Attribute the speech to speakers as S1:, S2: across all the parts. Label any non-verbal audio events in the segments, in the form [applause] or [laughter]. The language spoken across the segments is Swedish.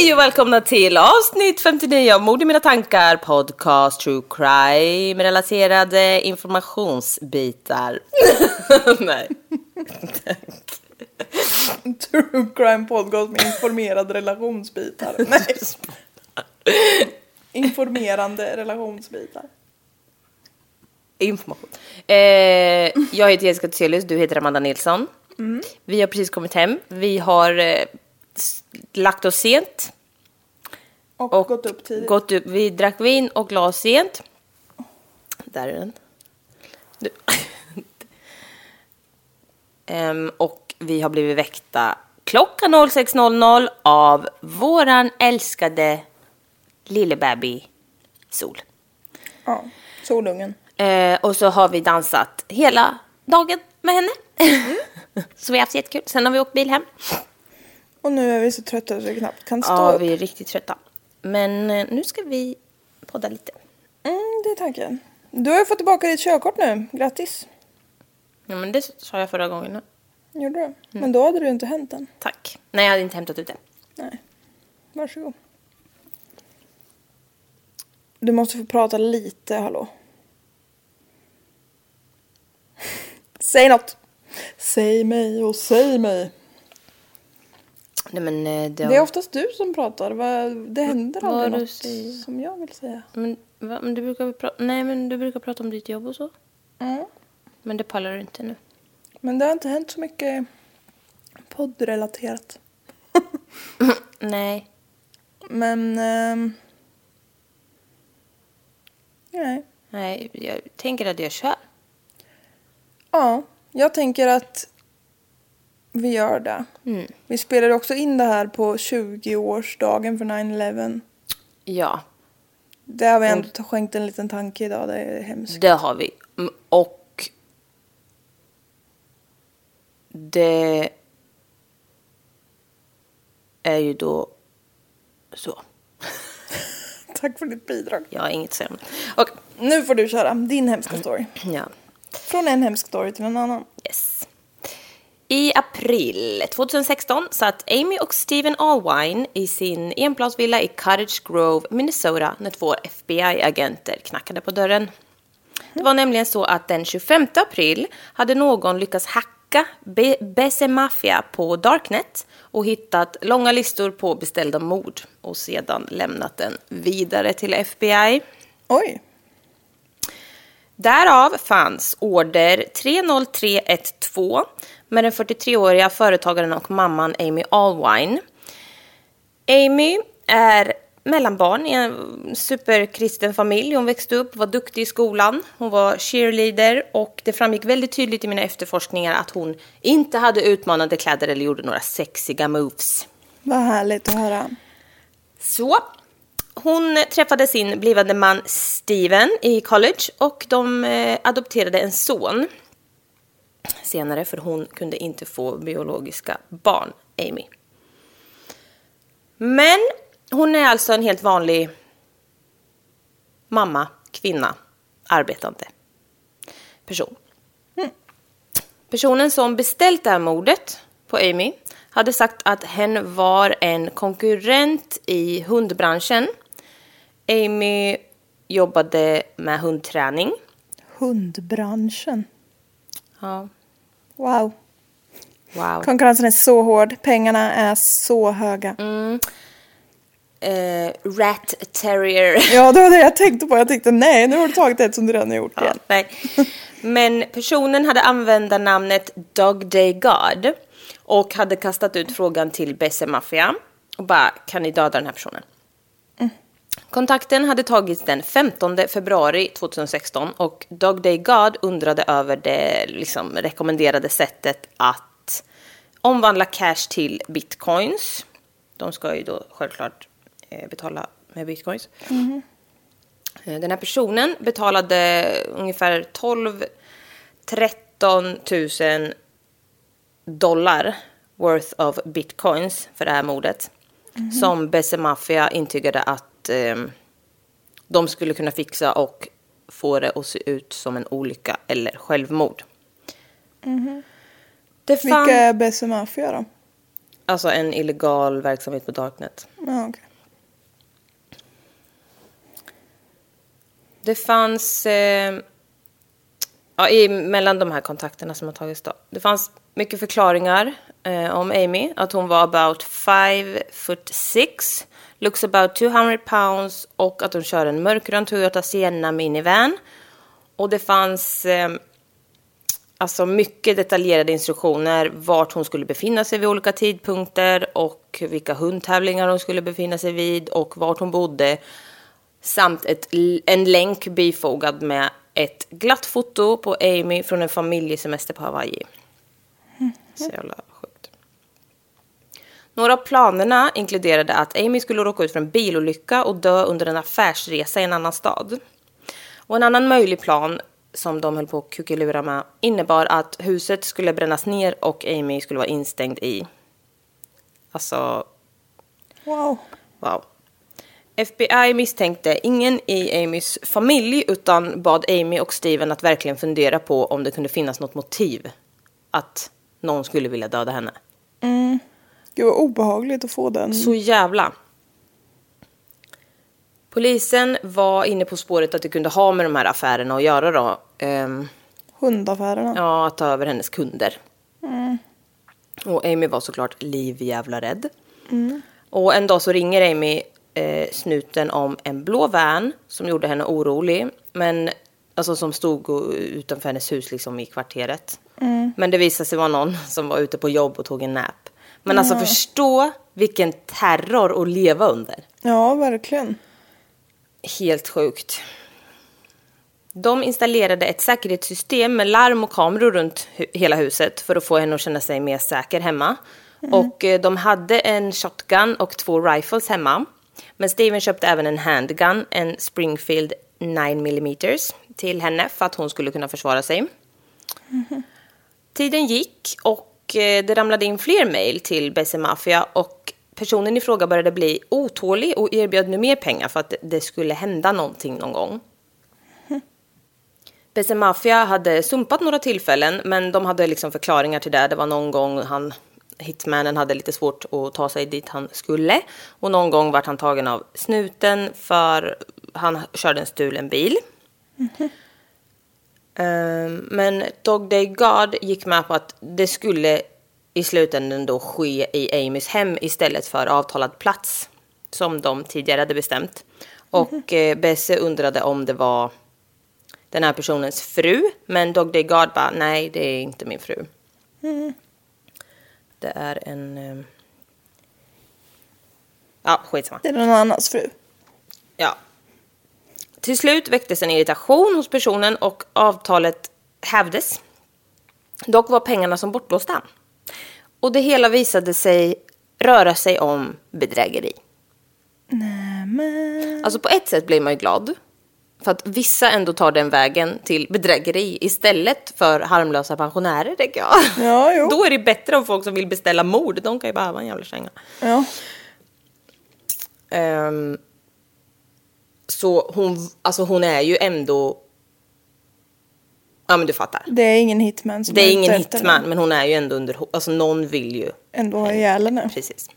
S1: Hej och välkomna till avsnitt 59 av Mord i mina tankar podcast True Crime relaterade informationsbitar. [laughs] Nej. [laughs]
S2: True crime podcast med informerade relationsbitar. [laughs] Nej. Informerande relationsbitar.
S1: Information. Eh, jag heter Jessica Thyselius, du heter Amanda Nilsson. Vi har precis kommit hem. Vi har eh, lagt oss sent.
S2: Och,
S1: Och
S2: gått upp tidigt.
S1: Gått upp. Vi drack vin och la oss sent. Där är den. [laughs] Ehm, och vi har blivit väckta klockan 06.00 av våran älskade lille baby Sol.
S2: Ja, solungen.
S1: Eh, och så har vi dansat hela dagen med henne. [laughs] så vi har haft jättekul. Sen har vi åkt bil hem.
S2: Och nu är vi så trötta så vi knappt kan stå
S1: Ja,
S2: upp.
S1: vi är riktigt trötta. Men eh, nu ska vi podda lite.
S2: Mm, det är tanken. Du har ju fått tillbaka ditt körkort nu. Grattis.
S1: Ja, men det sa jag förra gången.
S2: Gjorde du?
S1: Mm.
S2: Men då hade du inte hänt den.
S1: Tack. Nej, jag hade inte hämtat ut det.
S2: Nej. Varsågod. Du måste få prata lite, hallå. [laughs] Säg något. Säg mig och säg mig.
S1: Nej, men eh, det,
S2: Det är oftast du som pratar. Det händer
S1: Vad
S2: aldrig något
S1: säger.
S2: som jag vill säga.
S1: Men, va, men du brukar prata... Nej, men du brukar prata om ditt jobb och så.
S2: Mm.
S1: Men det pallar du inte nu.
S2: Men det har inte hänt så mycket poddrelaterat. [laughs]
S1: Nej.
S2: Men... ehm, nej.
S1: Nej, jag tänker att jag kör.
S2: Ja, jag tänker att vi gör det. Vi spelade också in det här på 20-årsdagen för 9-11.
S1: Ja,
S2: Det har vi ändå skänkt en liten tanke idag. Det är hemskt.
S1: det har vi. Mm, Och det är ju då så. [laughs]
S2: Tack för ditt bidrag.
S1: Jag har inget det. Och,
S2: Nu får du köra din hemska story.
S1: ja.
S2: Från en hemsk story till en annan.
S1: Yes. I april 2016 satt Amy och Steven Allwine i sin enplansvilla i Cottage Grove, Minnesota när två FBI-agenter knackade på dörren. Det var nämligen så att den 25 april hade någon lyckats hacka Be- Mafia på Darknet och hittat långa listor på beställda mord och sedan lämnat den vidare till FBI.
S2: Oj.
S1: Därav fanns order 30312 med den 43-åriga företagaren och mamman Amy Allwine. Amy är mellanbarn i en superkristen familj. Hon växte upp, var duktig i skolan, hon var cheerleader och det framgick väldigt tydligt i mina efterforskningar att hon inte hade utmanande kläder eller gjorde några sexiga moves.
S2: Vad härligt att höra.
S1: Så. Hon träffade sin blivande man Steven i college och de eh, adopterade en son senare för hon kunde inte få biologiska barn, Amy. Men hon är alltså en helt vanlig mamma, kvinna, arbetande person. Personen som beställt det här mordet på Amy hade sagt att hen var en konkurrent i hundbranschen. Amy jobbade med hundträning.
S2: Hundbranschen.
S1: Ja,
S2: Wow.
S1: wow.
S2: Konkurrensen är så hård. Pengarna är så höga.
S1: Eh, rat terrier. [laughs]
S2: Ja, det var det jag tänkte på. Jag tänkte nej, nu har du tagit ett som du redan har gjort
S1: Ja,
S2: igen.
S1: nej. Men personen hade användarnamnet Dog Day God och hade kastat ut frågan till Besse Mafia och bara, kan ni döda den här personen? Kontakten hade tagits den 15 februari 2016 och Dog Day God undrade över det liksom, rekommenderade sättet att omvandla cash till bitcoins. De ska ju då självklart eh, betala med bitcoins. Eh, Den här personen betalade ungefär 12 13 000 dollar worth of bitcoins för det här mordet. Som Besse Mafia intygade att eh, de skulle kunna fixa och få det att se ut som en olycka eller självmord. Det fann,
S2: Vilka är Besse Mafia då?
S1: Alltså en illegal verksamhet på Darknet.
S2: Ja, okej.
S1: Det fanns, eh, ja, i, mellan de här kontakterna som har tagits då. Det fanns mycket förklaringar eh, om Amy. Att hon var about 5 foot 6, looks about 200 pounds och att hon kör en mörkgrön Toyota Sienna minivan. Och det fanns eh, alltså mycket detaljerade instruktioner vart hon skulle befinna sig vid olika tidpunkter och vilka hundtävlingar hon skulle befinna sig vid och vart hon bodde. Samt ett, en länk bifogad med ett glatt foto på Amy från en familjesemester på Hawaii. Så jävla sjukt. Några av planerna inkluderade att Amy skulle råka ut för en bilolycka och dö under en affärsresa i en annan stad. Och en annan möjlig plan som de höll på att kuckelura med innebar att huset skulle brännas ner och Amy skulle vara instängd i. Alltså,
S2: Wow.
S1: Wow. FBI misstänkte ingen i Amys familj utan bad Amy och Steven att verkligen fundera på om det kunde finnas något motiv att någon skulle vilja döda henne.
S2: Gud vad obehagligt att få den.
S1: Så jävla. Polisen var inne på spåret att det kunde ha med de här affärerna att göra då. Ehm,
S2: Hundaffärerna.
S1: Ja, att ta över hennes kunder. Och Amy var såklart livjävla rädd. Och en dag så ringer Amy eh, snuten om en blå van som gjorde henne orolig. Men alltså som stod och- utanför hennes hus liksom i kvarteret. Men det visade sig vara någon som var ute på jobb och tog en nap. Men alltså förstå vilken terror att leva under.
S2: Ja, verkligen.
S1: Helt sjukt. De installerade ett säkerhetssystem med larm och kameror runt hu- hela huset för att få henne att känna sig mer säker hemma. Och eh, de hade en shotgun och två rifles hemma. Men Steven köpte även en handgun, en Springfield 9 mm till henne för att hon skulle kunna försvara sig. Tiden gick och det ramlade in fler mejl till Besse Mafia och personen i fråga började bli otålig och erbjöd nu mer pengar för att det skulle hända någonting någon gång. [laughs] Besse Mafia hade sumpat några tillfällen men de hade liksom förklaringar till det. Det var någon gång han, hitmannen hade lite svårt att ta sig dit han skulle och någon gång vart han tagen av snuten för han körde en stulen bil. Ehm, [laughs] Men Dog Day God gick med på att det skulle i slutändan då ske i Amys hem istället för avtalad plats som de tidigare hade bestämt. Och eh, Besse undrade om det var den här personens fru, men Dog Day God bara nej, det är inte min fru. Det är en... eh, Ja, skitsamma.
S2: Det är någon annans fru.
S1: Ja. Till slut väcktes en irritation hos personen och avtalet hävdes. Dock var pengarna som bortblåsta. Och det hela visade sig röra sig om bedrägeri.
S2: Nämen.
S1: Alltså på ett sätt blir man ju glad. För att vissa ändå tar den vägen till bedrägeri istället för harmlösa pensionärer, tänker jag.
S2: Ja, jo.
S1: Då är det bättre om folk som vill beställa mord. De kan ju behöva en jävla känga.
S2: Ja.
S1: Ehm, så hon, alltså hon är ju ändå... Ja, men du fattar.
S2: Det är ingen hitman som
S1: Det är ingen hitman, men hon är ju ändå under... Alltså någon vill ju
S2: Ändå ha ihjäl henne.
S1: Precis.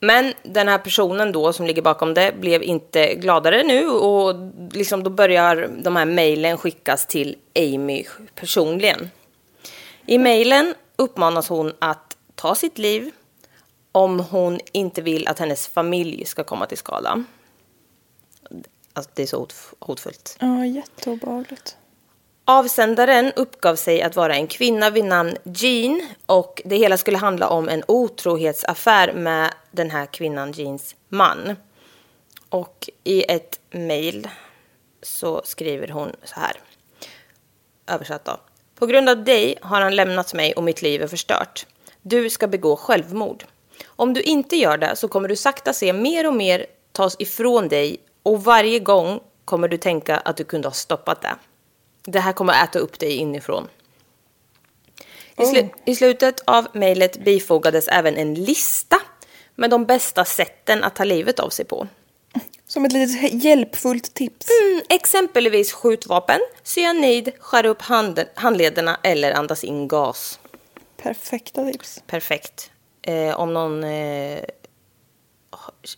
S1: Men den här personen då som ligger bakom det blev inte gladare nu och liksom då börjar de här mejlen skickas till Amy personligen. I mejlen uppmanas hon att ta sitt liv om hon inte vill att hennes familj ska komma till skada. Alltså det är så hot- hotfullt.
S2: Ja, jätteobehagligt.
S1: Avsändaren uppgav sig att vara en kvinna vid namn Jean och det hela skulle handla om en otrohetsaffär med den här kvinnan Jeans man. Och i ett mejl så skriver hon så här. Översatt då. På grund av dig har han lämnat mig och mitt liv är förstört. Du ska begå självmord. Om du inte gör det så kommer du sakta se mer och mer tas ifrån dig och varje gång kommer du tänka att du kunde ha stoppat det. Det här kommer att äta upp dig inifrån. I, slu- I slutet av mejlet bifogades även en lista med de bästa sätten att ta livet av sig på.
S2: Som ett litet hjälpfullt tips.
S1: Mm, exempelvis skjutvapen, cyanid, skära upp hand- handlederna eller andas in gas.
S2: Perfekta tips.
S1: Perfekt. Eh, om någon eh,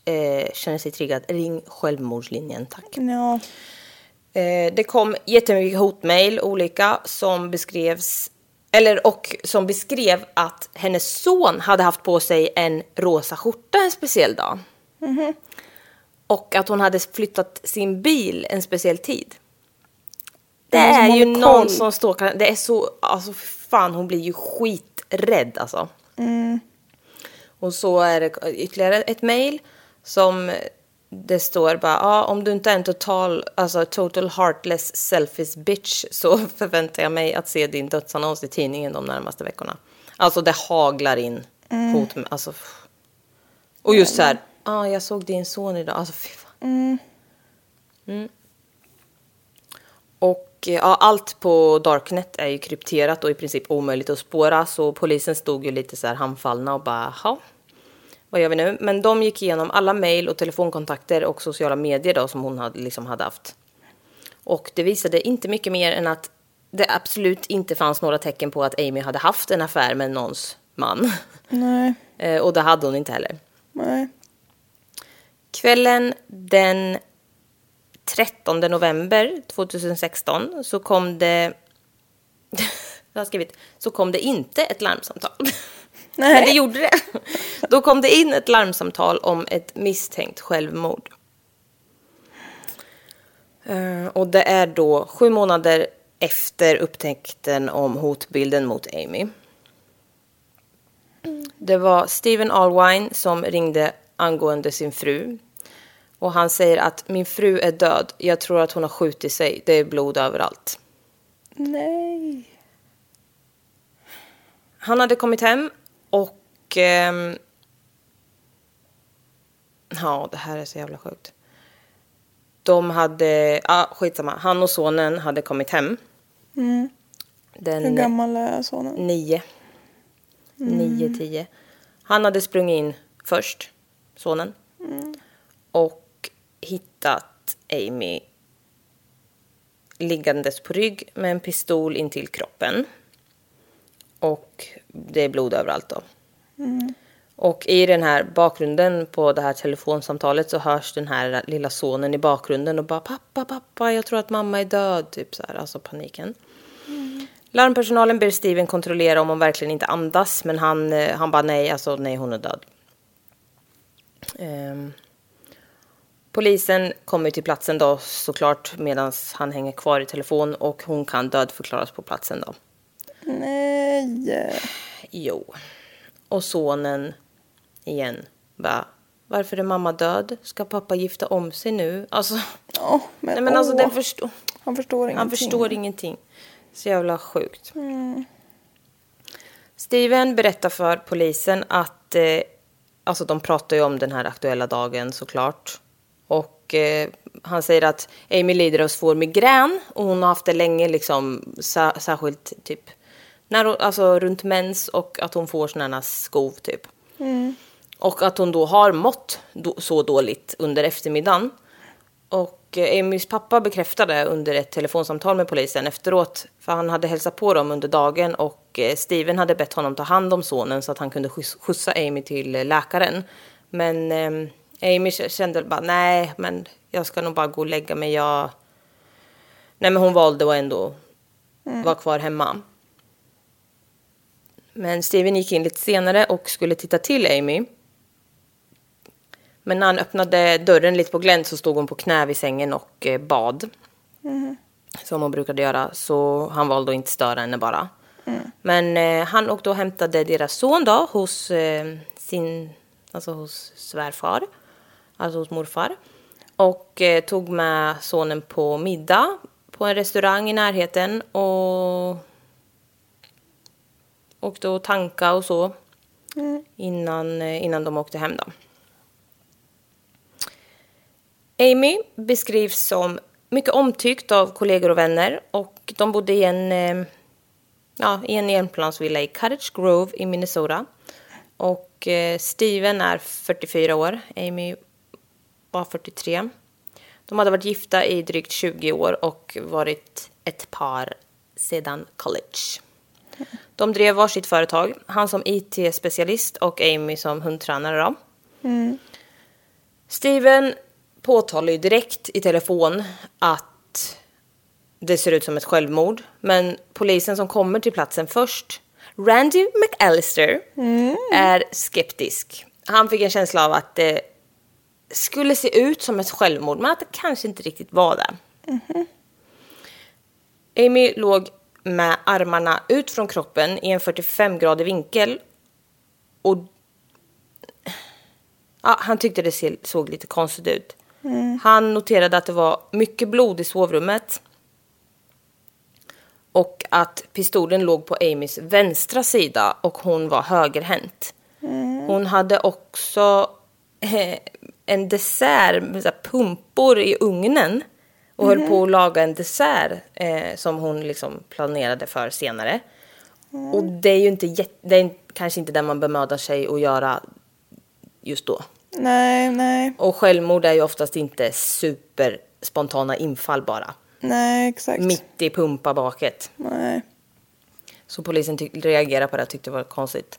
S1: eh, känner sig triggad, ring självmordslinjen, tack.
S2: Ja.
S1: Eh, det kom jättemycket hotmail, olika, som beskrevs eller och som beskrev att hennes son hade haft på sig en rosa skjorta en speciell dag. Och att hon hade flyttat sin bil en speciell tid. Det
S2: Någon som
S1: är ju någon
S2: koll.
S1: som står... Det är så... Alltså fan, hon blir ju skiträdd alltså. Och så är det ytterligare ett mejl som det står bara, ja, om du inte är en total, alltså total heartless selfish bitch så [laughs] förväntar jag mig att se din dödsannons i tidningen de närmaste veckorna. Alltså det haglar in hot, med- alltså. Och just så här, ja, jag såg din son idag, alltså fy fan. Mm. Och eh, ja, allt på Darknet är ju krypterat och i princip omöjligt att spåra. Så polisen stod ju lite så här handfallna och bara, "Jaha, vad gör vi nu? Men de gick igenom alla mejl och telefonkontakter och sociala medier då som hon hade, liksom hade haft. Och det visade inte mycket mer än att det absolut inte fanns några tecken på att Amy hade haft en affär med någons man.
S2: Nej. [laughs]
S1: Eh, och det hade hon inte heller.
S2: Nej.
S1: Kvällen den 13 november 2016 så kom det... [laughs] Jag har skrivit, så kom det inte ett larmsamtal.
S2: Nej.
S1: Men det gjorde det. Då kom det in ett larmsamtal om ett misstänkt självmord. Eh, Och det är då sju månader efter upptäckten om hotbilden mot Amy. Det var Steven Allwine som ringde angående sin fru. Och han säger att min fru är död. Jag tror att hon har skjutit sig. Det är blod överallt.
S2: Nej.
S1: Han hade kommit hem och... ehm, ja, det här är så jävla sjukt. De hade... Ja, skitsamma. Han och sonen hade kommit hem.
S2: Hur
S1: Den
S2: gammal är sonen?
S1: nio. Nio, tio. Han hade sprungit in först, sonen. Och hittat Amy liggandes på rygg med en pistol intill kroppen. Och det är blod överallt då. Och i den här bakgrunden på det här telefonsamtalet så hörs den här lilla sonen i bakgrunden och bara pappa, pappa, jag tror att mamma är död. Typ så här, alltså paniken. Larmpersonalen ber Steven kontrollera om hon verkligen inte andas, men han, eh, han bara nej, alltså nej, hon är död. Ehm. Polisen kommer till platsen då såklart medan han hänger kvar i telefon och hon kan dödförklaras på platsen då.
S2: Nej.
S1: Jo. Och sonen igen bara varför är mamma död? Ska pappa gifta om sig nu? Alltså,
S2: Ja, men,
S1: nej men alltså
S2: åh.
S1: den förstår...
S2: Han förstår ingenting.
S1: Han förstår ingenting. Så jävla sjukt. Steven berättar för polisen att, eh, alltså de pratar ju om den här aktuella dagen såklart. Och eh, han säger att Amy lider av svår migrän och hon har haft det länge liksom, sär, särskilt typ när hon, alltså runt mens och att hon får sådana här skov typ. Och att hon då har mått då, så dåligt under eftermiddagen. Och eh, Amys pappa bekräftade under ett telefonsamtal med polisen efteråt, för han hade hälsat på dem under dagen och eh, Steven hade bett honom ta hand om sonen så att han kunde skjuts- skjutsa Amy till eh, läkaren. Men eh, Amy kände bara, nej, men jag ska nog bara gå och lägga mig. Jag... Nej, men hon valde att ändå vara kvar hemma. Men Steven gick in lite senare och skulle titta till Amy. Men när han öppnade dörren lite på glänt så stod hon på knä vid sängen och eh, bad. Som hon brukade göra. Så han valde att inte störa henne bara. Men eh, han åkte och hämtade deras son då hos eh, sin, alltså hos svärfar. Alltså hos morfar. Och eh, tog med sonen på middag på en restaurang i närheten. Och åkte och tanka och så. Innan, eh, innan de åkte hem då. Amy beskrivs som mycket omtyckt av kollegor och vänner och de bodde i en, eh, ja, i en enplansvilla i Cottage Grove i Minnesota. Och eh, Steven är 44 år, Amy var 43. De hade varit gifta i drygt 20 år och varit ett par sedan college. De drev varsitt företag, han som IT-specialist och Amy som hundtränare. Då. Steven påtalar ju direkt i telefon att det ser ut som ett självmord. Men polisen som kommer till platsen först, Randy McAllister, är skeptisk. Han fick en känsla av att det skulle se ut som ett självmord, men att det kanske inte riktigt var det. Amy låg med armarna ut från kroppen i en 45-gradig vinkel och ja, han tyckte det såg lite konstigt ut. Han noterade att det var mycket blod i sovrummet och att pistolen låg på Amys vänstra sida och hon var högerhänt. Hon hade också eh, en dessert med pumpor i ugnen och höll på att laga en dessert eh, som hon liksom planerade för senare. Och det är ju inte det är kanske inte det man bemödar sig att göra just då.
S2: Nej, nej,
S1: Och självmord är ju oftast inte super spontana infall bara.
S2: nej, exakt.
S1: Mitt i pumpabaket.
S2: Nej.
S1: Så polisen reagerade på det och tyckte det var konstigt.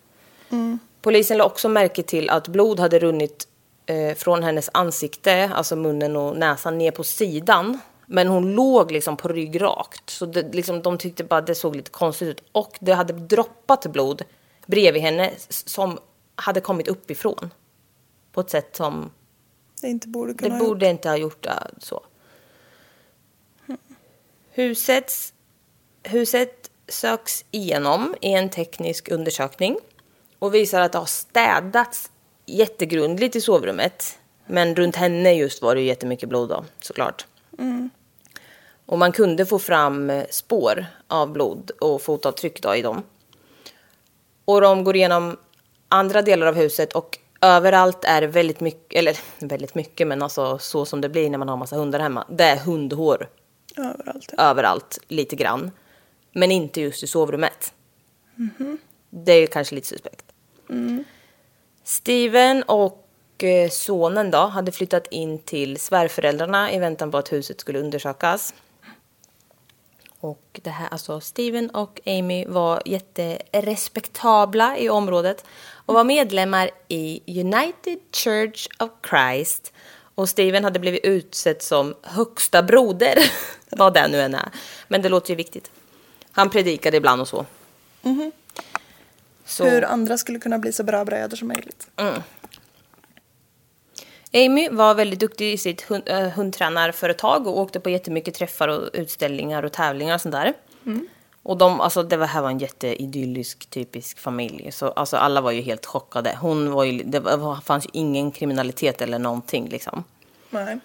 S1: Polisen la också märke till att blod hade runnit eh, från hennes ansikte, alltså munnen och näsan, ner på sidan. Men hon låg liksom på rygg rakt. Så det, liksom, de tyckte bara det såg lite konstigt ut. Och det hade droppat blod bredvid henne som hade kommit uppifrån. På ett sätt som
S2: Det inte borde
S1: det
S2: kunna ha
S1: borde inte ha gjort det så. Husets, huset söks igenom i en teknisk undersökning och visar att det har städats jättegrundligt i sovrummet. Men runt henne just var det jättemycket blod då, såklart. Och man kunde få fram eh, spår av blod och fotavtryck då i dem. Och de går igenom andra delar av huset och överallt är det väldigt mycket, eller [laughs] väldigt mycket, men alltså så som det blir när man har massa hundar hemma. Det är hundhår
S2: överallt. Ja.
S1: överallt lite grann. Men inte just i sovrummet. Det är kanske lite suspekt. Steven och eh, sonen då hade flyttat in till svärföräldrarna i väntan på att huset skulle undersökas. Och det här, alltså Steven och Amy var jätterespektabla i området och var medlemmar i United Church of Christ. Och Steven hade blivit utsedd som högsta broder, [laughs] vad det nu än är. Men det låter ju viktigt. Han predikade ibland och så. så.
S2: Hur andra skulle kunna bli så bra bröder som möjligt.
S1: Amy var väldigt duktig i sitt hund, äh, hundtränarföretag och åkte på jättemycket träffar och utställningar och tävlingar och sånt där. Och de, alltså, det var, här var en jätteidyllisk, typisk familj. Så, alltså, alla var ju helt chockade. Hon var ju, det var, fanns ju ingen kriminalitet eller någonting liksom.
S2: Nej.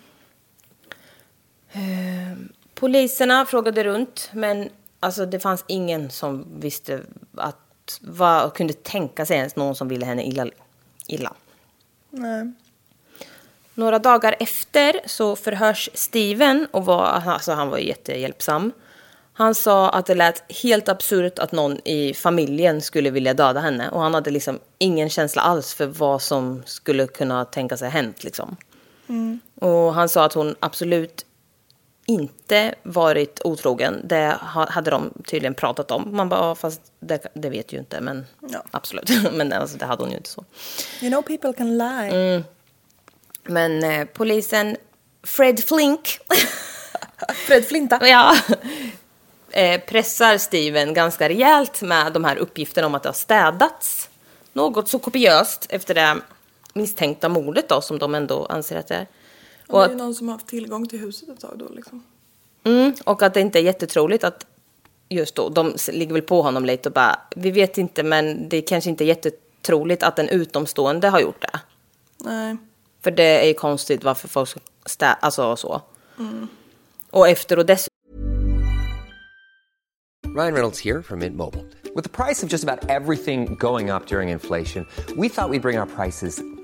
S1: Poliserna frågade runt, men alltså, det fanns ingen som visste att vad kunde tänka sig ens någon som ville henne illa. illa.
S2: Nej.
S1: Några dagar efter så förhörs Steven och var, alltså han var jättehjälpsam. Han sa att det lät helt absurt att någon i familjen skulle vilja döda henne och han hade liksom ingen känsla alls för vad som skulle kunna tänka sig hänt liksom. Och han sa att hon absolut inte varit otrogen. Det ha- hade de tydligen pratat om. Man bara, ja, fast det, det vet ju inte, men
S2: Ja.
S1: absolut. [laughs] men alltså, det hade hon ju inte så.
S2: You know people can lie.
S1: Men eh, polisen Fred Flink [laughs]
S2: Fred Flinta.
S1: ja, [laughs] eh, pressar Steven ganska rejält med de här uppgifterna om att det har städats. Något så kopiöst efter det misstänkta mordet då, som de ändå anser att det är.
S2: Och det är ju någon som har haft tillgång till huset ett tag då liksom.
S1: mm, och att det inte är jättetroligt att just då, de ligger väl på honom lite och bara, vi vet inte men det kanske inte är jättetroligt att en utomstående har gjort det.
S2: Nej.
S1: För det är ju konstigt varför folk ska stä, alltså så. Mm. Och efter och dess
S3: Ryan Reynolds här från Mint Mobile. Med priset på nästan allt som går upp under inflationen, trodde vi att vi skulle bring våra priser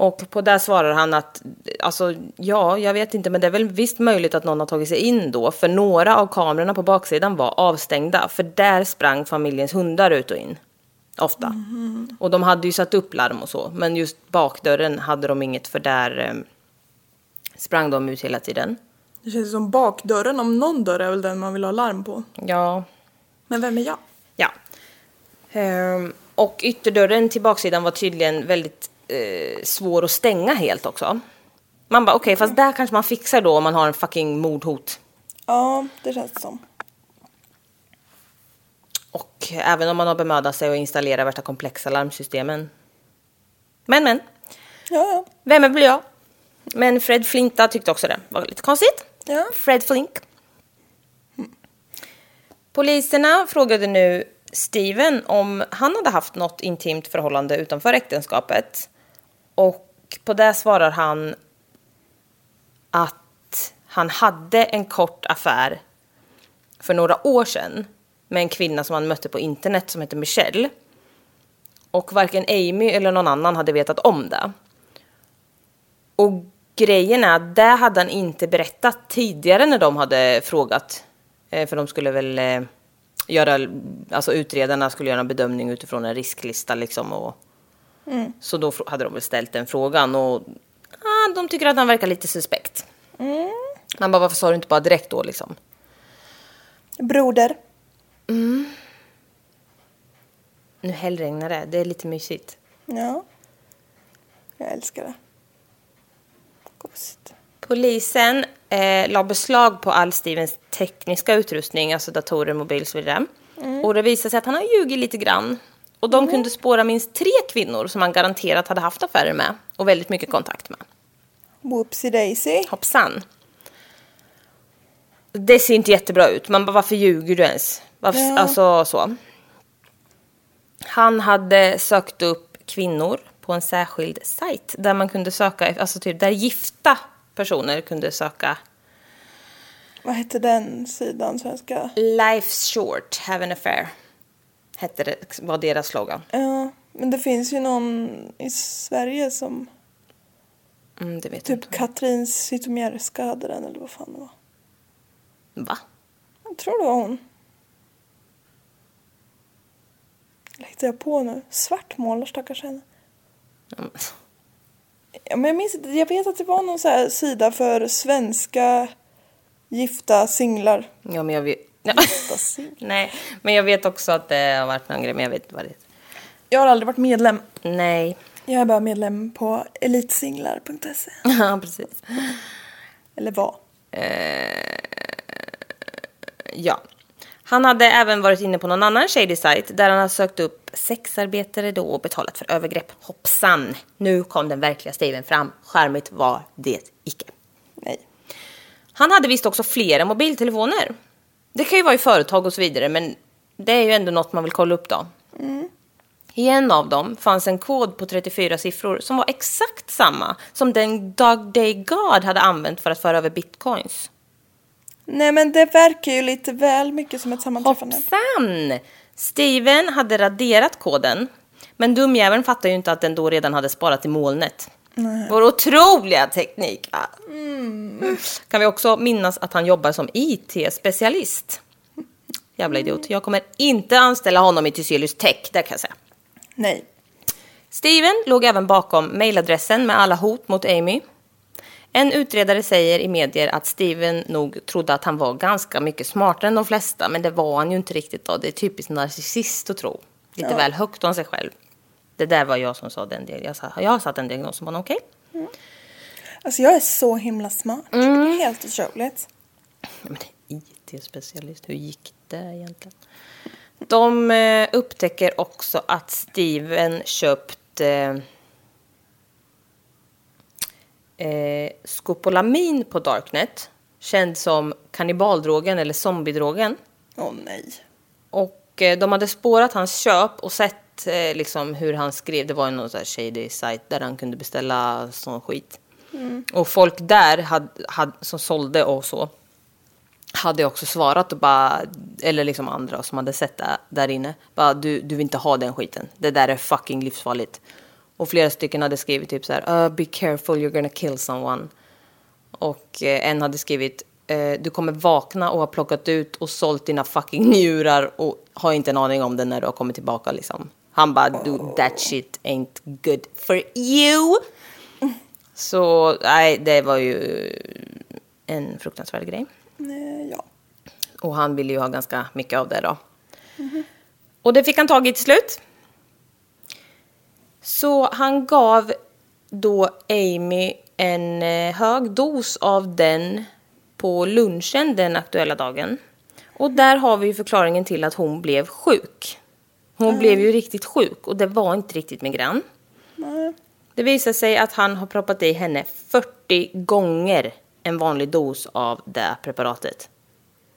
S1: Och på det svarar han att, alltså ja, jag vet inte, men det är väl visst möjligt att någon har tagit sig in då, för några av kamerorna på baksidan var avstängda, för där sprang familjens hundar ut och in. Ofta. Och de hade ju satt upp larm och så, men just bakdörren hade de inget, för där eh, sprang de ut hela tiden.
S2: Det känns som bakdörren, om någon dörr är väl den man vill ha larm på.
S1: Ja,
S2: Men vem är jag?
S1: Ja. Ehm, och ytterdörren till baksidan var tydligen väldigt eh, svår att stänga helt också. Man bara okej, fast där kanske man fixar då om man har en fucking mordhot.
S2: Ja, det känns det som.
S1: Och även om man har bemödat sig att installera värsta komplexa larmsystemen. Men men,
S2: Ja, ja.
S1: vem väl jag? Men Fred Flinta tyckte också det var lite konstigt.
S2: Ja.
S1: Fred Flink. Poliserna frågade nu Steven om han hade haft något intimt förhållande utanför äktenskapet. Och på det svarar han att han hade en kort affär för några år sedan med en kvinna som han mötte på internet som hette Michelle. Och varken Amy eller någon annan hade vetat om det. Och grejen är att det hade han inte berättat tidigare när de hade frågat. Eh, för de skulle väl eh, göra, alltså utredarna skulle göra en bedömning utifrån en risklista liksom. Och, så då hade de väl ställt den frågan och ah, de tycker att han verkar lite suspekt. Man bara, varför sa du inte bara direkt då liksom?
S2: Broder.
S1: Nu hällregnar det, det är lite mysigt.
S2: Ja. Jag älskar det. Gosigt.
S1: Polisen eh, la beslag på all Stevens tekniska utrustning, alltså datorer, mobil och så vidare. Och det visade sig att han har ljugit lite grann. Och de kunde spåra minst tre kvinnor som han garanterat hade haft affärer med och väldigt mycket kontakt med.
S2: Whoopsie daisy.
S1: Hoppsan. Det ser inte jättebra ut. Man bara, varför ljuger du ens? Varför,
S2: Ja.
S1: Alltså så. Han hade sökt upp kvinnor på en särskild sajt där man kunde söka, alltså typ där gifta personer kunde söka
S2: Vad hette den sidan svenska?
S1: Life's short, have an affair. Hette det, var deras slogan.
S2: Ja, men det finns ju någon i Sverige som...
S1: Mm, det vet
S2: Typ
S1: inte.
S2: Katrin Zytomierska hade den eller vad fan det var.
S1: Va?
S2: Jag tror det var hon. Eller hittar jag på nu? Svartmålar stackars henne. Ja, men jag minns inte. Jag vet att det var någon så här sida för svenska gifta singlar.
S1: Ja, men jag vet... Ja. Nej, men jag vet också att det har varit någon grej, men jag vet inte vad det är.
S2: Jag har aldrig varit medlem.
S1: Nej.
S2: Jag är bara medlem på elitsinglar.se. [laughs]
S1: Ja, precis.
S2: Eller var.
S1: Ja. Han hade även varit inne på någon annan shady site där han har sökt upp sexarbetare då och betalat för övergrepp. Hoppsan! Nu kom den verkliga Steven fram. Skärmigt var det icke.
S2: Nej.
S1: Han hade visst också flera mobiltelefoner. Det kan ju vara i företag och så vidare, men det är ju ändå något man vill kolla upp då. I en av dem fanns en kod på 34 siffror som var exakt samma som den Dog Day God hade använt för att föra över bitcoins.
S2: Nej men det verkar ju lite väl mycket som ett sammanträffande.
S1: Hoppsan! Steven hade raderat koden, men dumjäveln fattade ju inte att den då redan hade sparat i molnet. Vår otroliga teknik! Ah. Kan vi också minnas att han jobbar som IT-specialist. Jävla idiot. Jag kommer inte anställa honom i Tyselius Tech, det kan jag säga.
S2: Nej.
S1: Steven låg även bakom mejladressen med alla hot mot Amy. En utredare säger i medier att Steven nog trodde att han var ganska mycket smartare än de flesta, men det var han ju inte riktigt då. Det är typiskt narcissist att tro. Lite väl högt om sig själv. Det där var jag som sa den diagnosen. Jag, sa, jag har satt en diagnos på honom, okej?
S2: Alltså jag är så himla smart. Är helt otroligt.
S1: Men IT-specialist, hur gick det egentligen? De eh, upptäcker också att Steven köpt eh, eh, skopolamin på Darknet, känd som kannibaldrogen eller zombiedrogen.
S2: Åh nej.
S1: Och eh, de hade spårat hans köp och sett eh, liksom hur han skrev. Det var ju någon sån här shady site där han kunde beställa sån skit. Och folk där had, had, som sålde och så hade också svarat och bara, eller liksom andra som hade sett det där inne. Bara, du, du vill inte ha den skiten. Det där är fucking livsfarligt. Och flera stycken hade skrivit typ så här, uh, be careful you're gonna kill someone. Och eh, en hade skrivit, eh, du kommer vakna och ha plockat ut och sålt dina fucking njurar och har inte en aning om det när du har kommit tillbaka liksom. Han bara, do that shit ain't good for you. Så nej, det var ju en fruktansvärd grej.
S2: Nej, ja.
S1: Och han ville ju ha ganska mycket av det då. Och det fick han tag i till slut. Så han gav då Amy en eh, hög dos av den på lunchen den aktuella dagen. Och där har vi ju förklaringen till att hon blev sjuk. Hon blev ju riktigt sjuk och det var inte riktigt migrän. Det visar sig att han har proppat i henne 40 gånger en vanlig dos av det preparatet.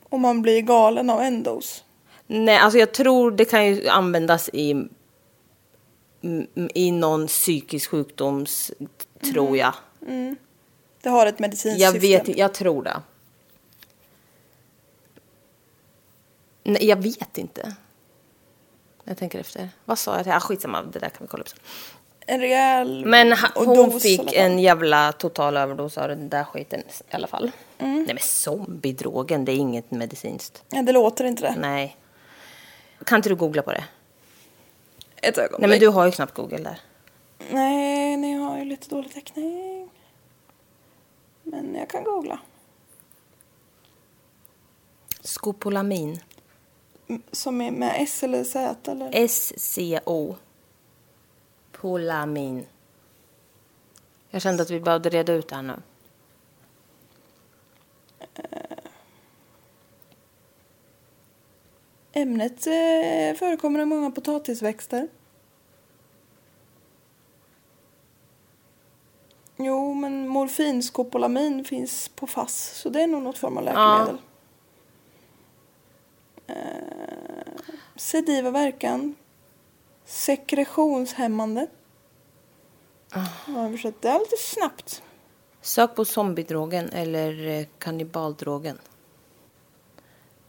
S2: Och man blir galen av en dos.
S1: Nej, alltså jag tror det kan ju användas i, i någon psykisk sjukdoms, tror jag.
S2: Det har ett medicinskt
S1: Jag
S2: syfte.
S1: vet jag tror det. Nej, jag vet inte. Jag tänker efter. Vad sa jag? Ah, skitsamma, det där kan vi kolla upp sen.
S2: En rejäl
S1: Men ha, hon fick en jävla total överdos av den där skiten i alla fall.
S2: Mm.
S1: Nej men zombiedrogen, det är inget medicinskt.
S2: Ja, det låter inte det.
S1: Nej. Kan inte du googla på det?
S2: Ett ögonblick.
S1: Nej men du har ju knappt Google där.
S2: Nej, ni har ju lite dålig täckning. Men jag kan googla.
S1: Skopolamin.
S2: Som är med S eller Z eller?
S1: SCO. Polamin. Jag kände att vi behövde reda ut det här nu.
S2: Ämnet eh, förekommer i många potatisväxter. Jo, men morfinskopolamin finns på FASS, så det är nog något form av läkemedel. Eh, sediva verkan. Sekretionshämmande. Jag har översatt det lite snabbt.
S1: Sök på zombiedrogen eller eh, kannibaldrogen.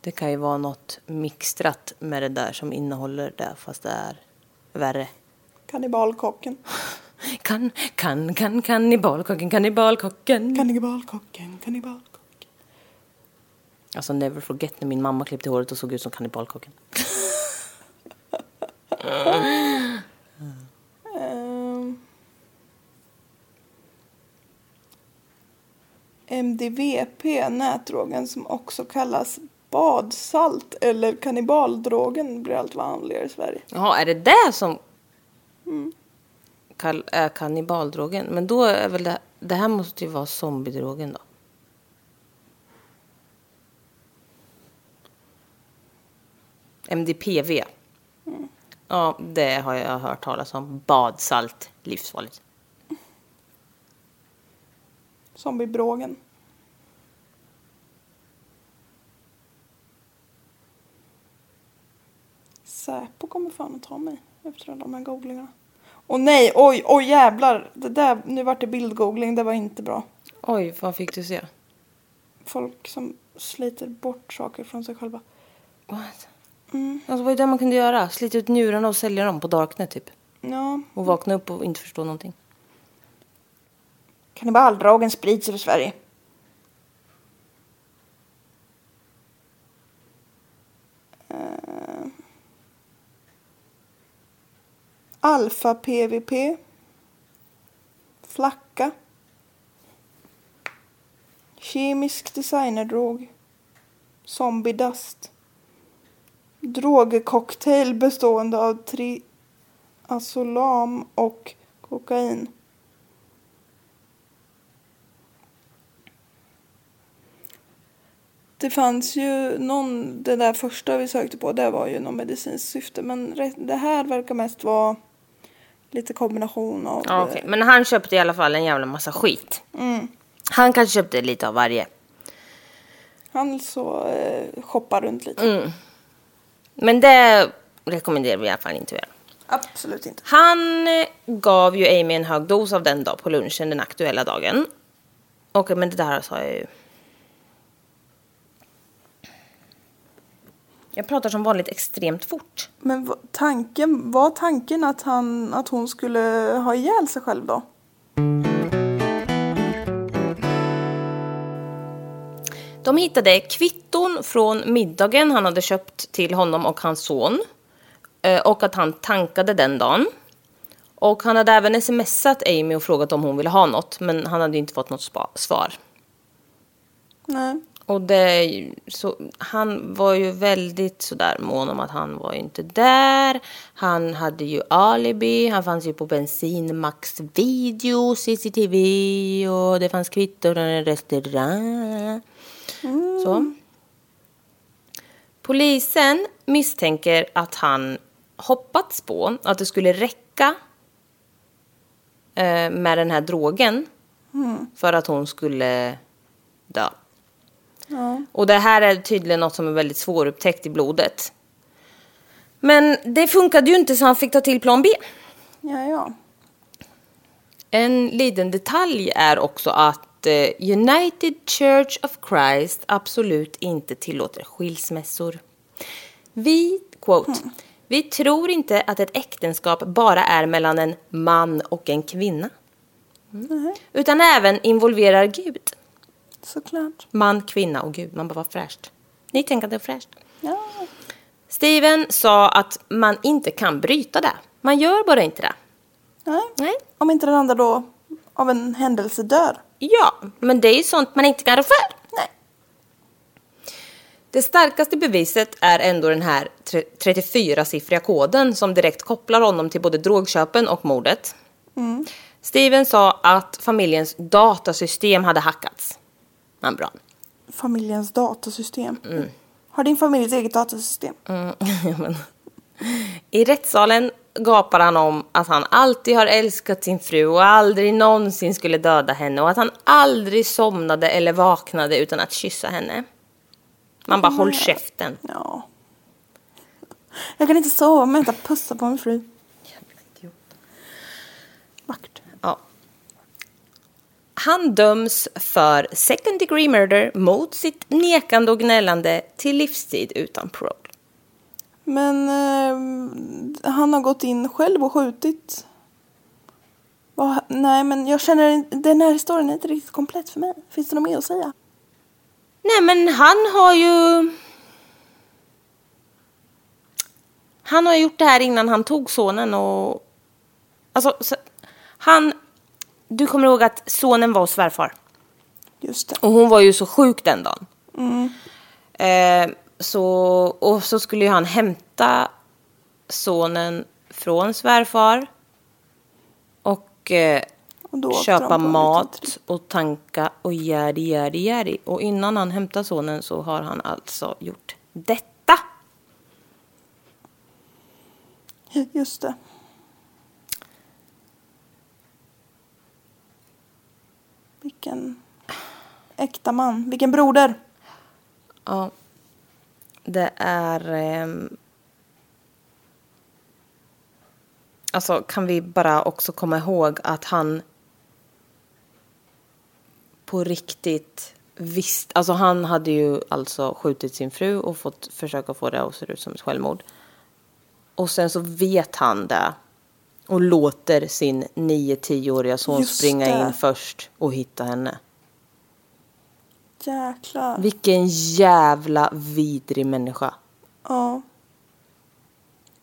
S1: Det kan ju vara något mixtrat med det där som innehåller det fast det är värre.
S2: Kannibalkocken. [laughs]
S1: Kan, kan, kan, kannibalkocken, kannibalkocken.
S2: Kannibalkocken, kannibalkocken.
S1: Alltså never forget när min mamma klippte håret och såg ut som kannibalkocken. [laughs]
S2: Eh, ehm, MDVP, nätdrogen som också kallas badsalt eller kannibaldrogen blir allt vanligare i Sverige.
S1: Jaha, är det det som mm. kall är kannibaldrogen? Men då är väl det, det här måste ju vara zombiedrogen då? MDPV. Ja, det har jag hört talas om. Badsalt, livsfarligt.
S2: Zombiebrågen. Säpo kommer fan att ta mig efter alla de här googlingarna. Och nej, oj, oj jävlar. Det där, nu vart det bildgoogling, det var inte bra.
S1: Oj, vad fick du se?
S2: Folk som sliter bort saker från sig själva.
S1: What? Alltså, vad är det man kunde göra? Slita ut njurarna och sälja dem på Darknet typ.
S2: Ja,
S1: Och vakna upp och inte förstå någonting.
S2: kannibaldrogen sprids över Sverige. Eh. Alfa PVP. Flacka. Kemisk designerdrog. Zombie dust. Drogcocktail bestående av triazolam och kokain. Det fanns ju någon, det där första vi sökte på, det var ju någon medicinskt syfte. Men det här verkar mest vara lite kombination av...
S1: Ja, okej. Men han köpte i alla fall en jävla massa skit. Han kanske köpte lite av varje.
S2: Han så eh, shoppar runt lite.
S1: Men det rekommenderar vi i alla fall inte att göra.
S2: Absolut inte.
S1: Han gav ju Amy en hög dos av den dag på lunchen den aktuella dagen. Och men det där sa jag ju. Jag pratar som vanligt extremt fort.
S2: Men tanken, var tanken att, han, att hon skulle ha ihjäl sig själv då?
S1: De hittade kvitton från middagen han hade köpt till honom och hans son. Eh, Och att han tankade den dagen. Och han hade även smsat Amy och frågat om hon ville ha något. Men han hade inte fått något svar.
S2: Nej.
S1: Och det, så, han var ju väldigt sådär mån om att han var ju inte där. Han hade ju alibi, han fanns ju på bensinmax video, CCTV och det fanns kvitton och en restaurang. Så. Polisen misstänker att han hoppats på att det skulle räcka eh, med den här drogen för att hon skulle dö. Och det här är tydligen något som är väldigt svårupptäckt i blodet. Men det funkade ju inte så han fick ta till plan B.
S2: Ja, ja.
S1: En liten detalj är också att eh, United Church of Christ absolut inte tillåter skilsmässor. Vi, quote, vi tror inte att ett äktenskap bara är mellan en man och en kvinna. Utan även involverar Gud.
S2: Såklart.
S1: Man, kvinna och Gud. Man bara, vad fräscht. Ni tänker att det är fräscht.
S2: Ja.
S1: Steven sa att man inte kan bryta det. Man gör bara inte det.
S2: Nej.
S1: Nej.
S2: Om inte den andra då av en händelse dör.
S1: Ja, men det är ju sånt man inte kan rå för.
S2: Nej.
S1: Det starkaste beviset är ändå den här 34-siffriga koden som direkt kopplar honom till både drogköpen och mordet. Steven sa att familjens datasystem hade hackats. Han brann.
S2: Familjens datasystem. Har din familj ett eget datasystem? [laughs]
S1: Men- I rättssalen gapar han om att han alltid har älskat sin fru och aldrig någonsin skulle döda henne och att han aldrig somnade eller vaknade utan att kyssa henne. Man bara, håll käften.
S2: Ja. Jag kan inte sova med att pussa på min fru. Vackert.
S1: Ja. Han döms för second degree murder mot sitt nekande och gnällande till livstid utan parole.
S2: Men eh, han har gått in själv och skjutit. Va? Nej, men jag känner den här historien är inte riktigt komplett för mig. Finns det något mer att säga?
S1: Nej, men han har ju... Han har gjort det här innan han tog sonen och... Alltså, så, han... Du kommer ihåg att sonen var hos svärfar?
S2: Just det.
S1: Och hon var ju så sjuk den dagen. Eh, så, och så skulle ju han hämta sonen från svärfar. Och eh,
S2: Och
S1: köpa mat och tanka och järi, järi, järi. Och innan han hämtar sonen så har han alltså gjort detta.
S2: Just det. Vilken äkta man. Vilken broder.
S1: Ja. Det är... ehm, Alltså kan vi bara också komma ihåg att han på riktigt visst, alltså han hade ju alltså skjutit sin fru och fått försöka få det att se ut som ett självmord. Och sen så vet han det och låter sin 9-10-åriga son
S2: Just
S1: springa
S2: det.
S1: in först och hitta henne.
S2: Jäklar.
S1: Vilken jävla vidrig människa.
S2: Ja.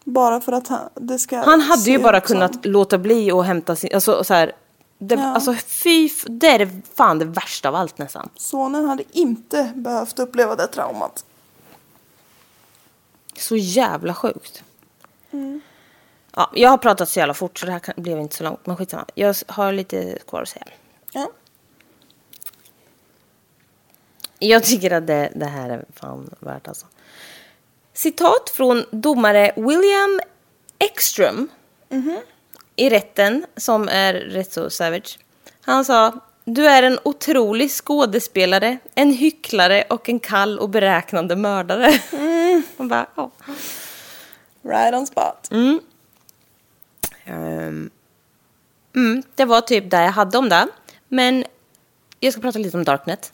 S2: Bara för att han, det ska
S1: Han hade ju bara
S2: ut som-
S1: kunnat låta bli och hämta sin, alltså så här, det,
S2: Ja.
S1: alltså fy, det är det fan det värsta av allt nästan.
S2: Sonen hade inte behövt uppleva det traumat.
S1: Så jävla sjukt. Ja, jag har pratat så jävla fort så det här kan, blev inte så långt, men skitsamma. Jag har lite kvar att säga.
S2: Ja.
S1: Jag tycker att det, det här är fan värt alltså. Citat från domare William Ekström i rätten, som är rätt så savage. Han sa, du är en otrolig skådespelare, en hycklare och en kall och beräknande mördare. Man bara, ja.
S2: Right on spot.
S1: Ehm, mm, det var typ det jag hade om det. Men jag ska prata lite om Darknet.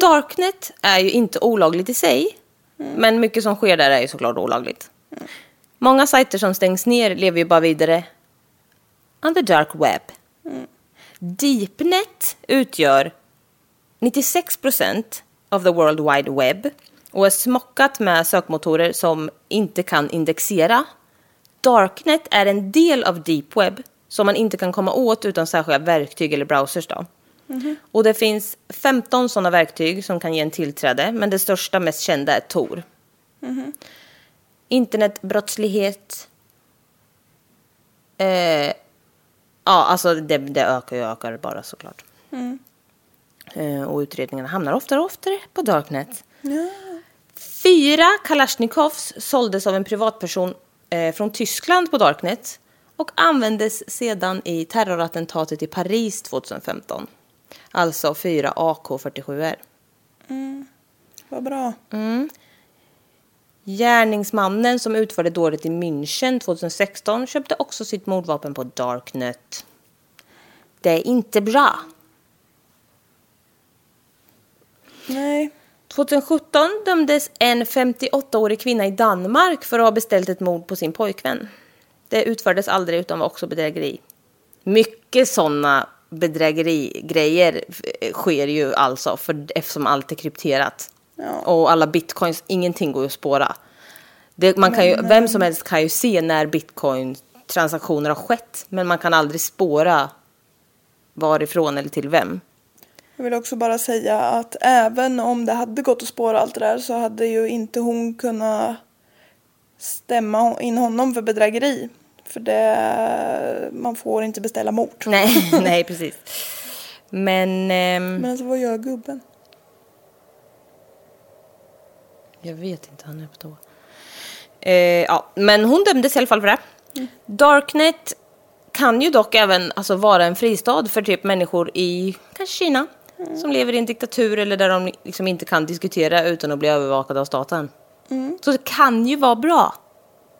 S1: Darknet är ju inte olagligt i sig. Men mycket som sker där är ju såklart olagligt. Många sajter som stängs ner lever ju bara vidare on the dark web. Deepnet utgör 96% of the world wide web och är smockat med sökmotorer som inte kan indexera. Darknet är en del av deep web som man inte kan komma åt utan särskilda verktyg eller browsers. Då. Och det finns 15 sådana verktyg som kan ge en tillträde, men det största, mest kända är Tor. Internetbrottslighet. Eh, ja, alltså det, det ökar och ökar bara såklart. Eh, och utredningarna hamnar oftare och oftare på Darknet. Fyra Kalashnikovs såldes av en privatperson eh, från Tyskland på Darknet och användes sedan i terrorattentatet i Paris 2015. Alltså fyra AK47.
S2: Vad bra.
S1: Gärningsmannen som utförde dådet i München 2016 köpte också sitt mordvapen på Darknet. Det är inte bra.
S2: Nej.
S1: 2017 dömdes en 58-årig kvinna i Danmark för att ha beställt ett mord på sin pojkvän. Det utfördes aldrig utan var också bedrägeri. Mycket sådana bedrägerigrejer eh, sker ju alltså för, eftersom allt är krypterat. Och alla bitcoins, ingenting går ju att spåra. Det, man kan ju, vem som helst kan ju se när bitcoin-transaktioner har skett men man kan aldrig spåra varifrån eller till vem.
S2: Jag vill också bara säga att även om det hade gått att spåra allt det där så hade ju inte hon kunnat stämma in honom för bedrägeri. För det, man får inte beställa mord. [laughs]
S1: Nej, [laughs] nej precis. Men... ehm,
S2: Men alltså vad gör gubben?
S1: Jag vet inte, han är på toa. Eh, ja, men hon dömdes i alla fall för det. Darknet kan ju dock även alltså, vara en fristad för typ människor i kanske Kina som lever i en diktatur eller där de liksom inte kan diskutera utan att bli övervakade av staten. Så det kan ju vara bra.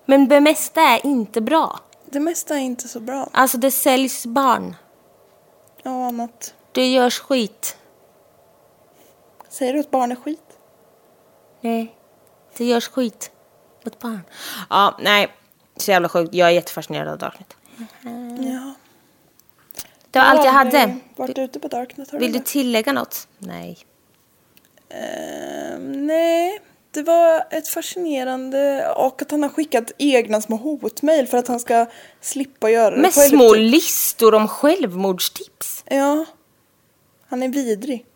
S1: Men det mesta är inte bra.
S2: Det mesta är inte så bra.
S1: Alltså det säljs barn.
S2: Ja, annat.
S1: Det görs skit.
S2: Säger du att barn är skit?
S1: Nej, det görs skit mot barn. Ja, nej. Så jävla sjukt. Jag är jättefascinerad av Darknet.
S2: Ja.
S1: Det var allt jag hade.
S2: Varit ute på Darknet, har
S1: Vill du tillägga något? Nej.
S2: Ehm, nej, det var ett fascinerande och att han har skickat egna små hotmail för att han ska slippa göra det
S1: Med
S2: själv,
S1: små listor om självmordstips.
S2: Ja. Han är vidrig.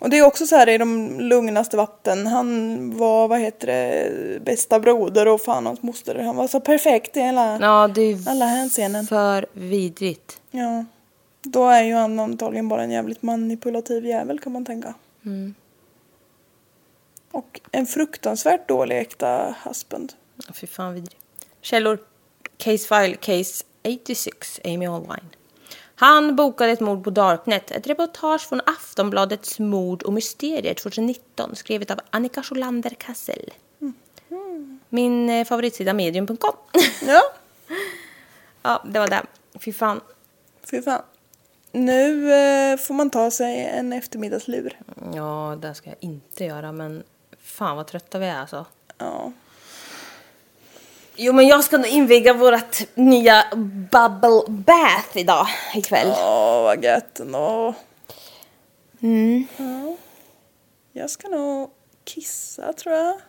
S2: Och det är också så här i de lugnaste vatten. Han var, vad heter det, bästa broder och fan hans moster. Han var så perfekt i hela,
S1: Ja, det är
S2: alla hänseenden.
S1: för vidrigt.
S2: Ja. Då är ju han antagligen bara en jävligt manipulativ jävel kan man tänka. Och en fruktansvärt dålig äkta husband.
S1: Fy fan vidrigt. Källor. Case file, case 86, Amy Allwine. Han bokade ett mord på Darknet. Ett reportage från Aftonbladets mord och mysterier 2019 skrivet av Annika Scholander Kassel. Min eh, favoritsida medium.com. [laughs]
S2: Ja,
S1: ja, det var det. Fy fan.
S2: fy fan. Nu eh, får man ta sig en eftermiddagslur.
S1: Ja, det ska jag inte göra, men fan vad trötta vi är alltså.
S2: Ja.
S1: Jo, men jag ska nog inviga vårt nya bubble bath idag, ikväll.
S2: Åh, vad gött ändå.
S1: Mm.
S2: Ja. Jag ska nog kissa tror jag.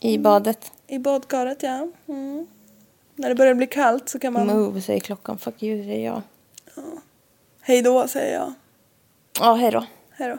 S1: I badet.
S2: I badkaret ja. Mm. När det börjar bli kallt så kan man...
S1: Move, säger klockan. Fuck you, säger jag.
S2: Hej då säger jag.
S1: Ja, hej då.
S2: Hej då.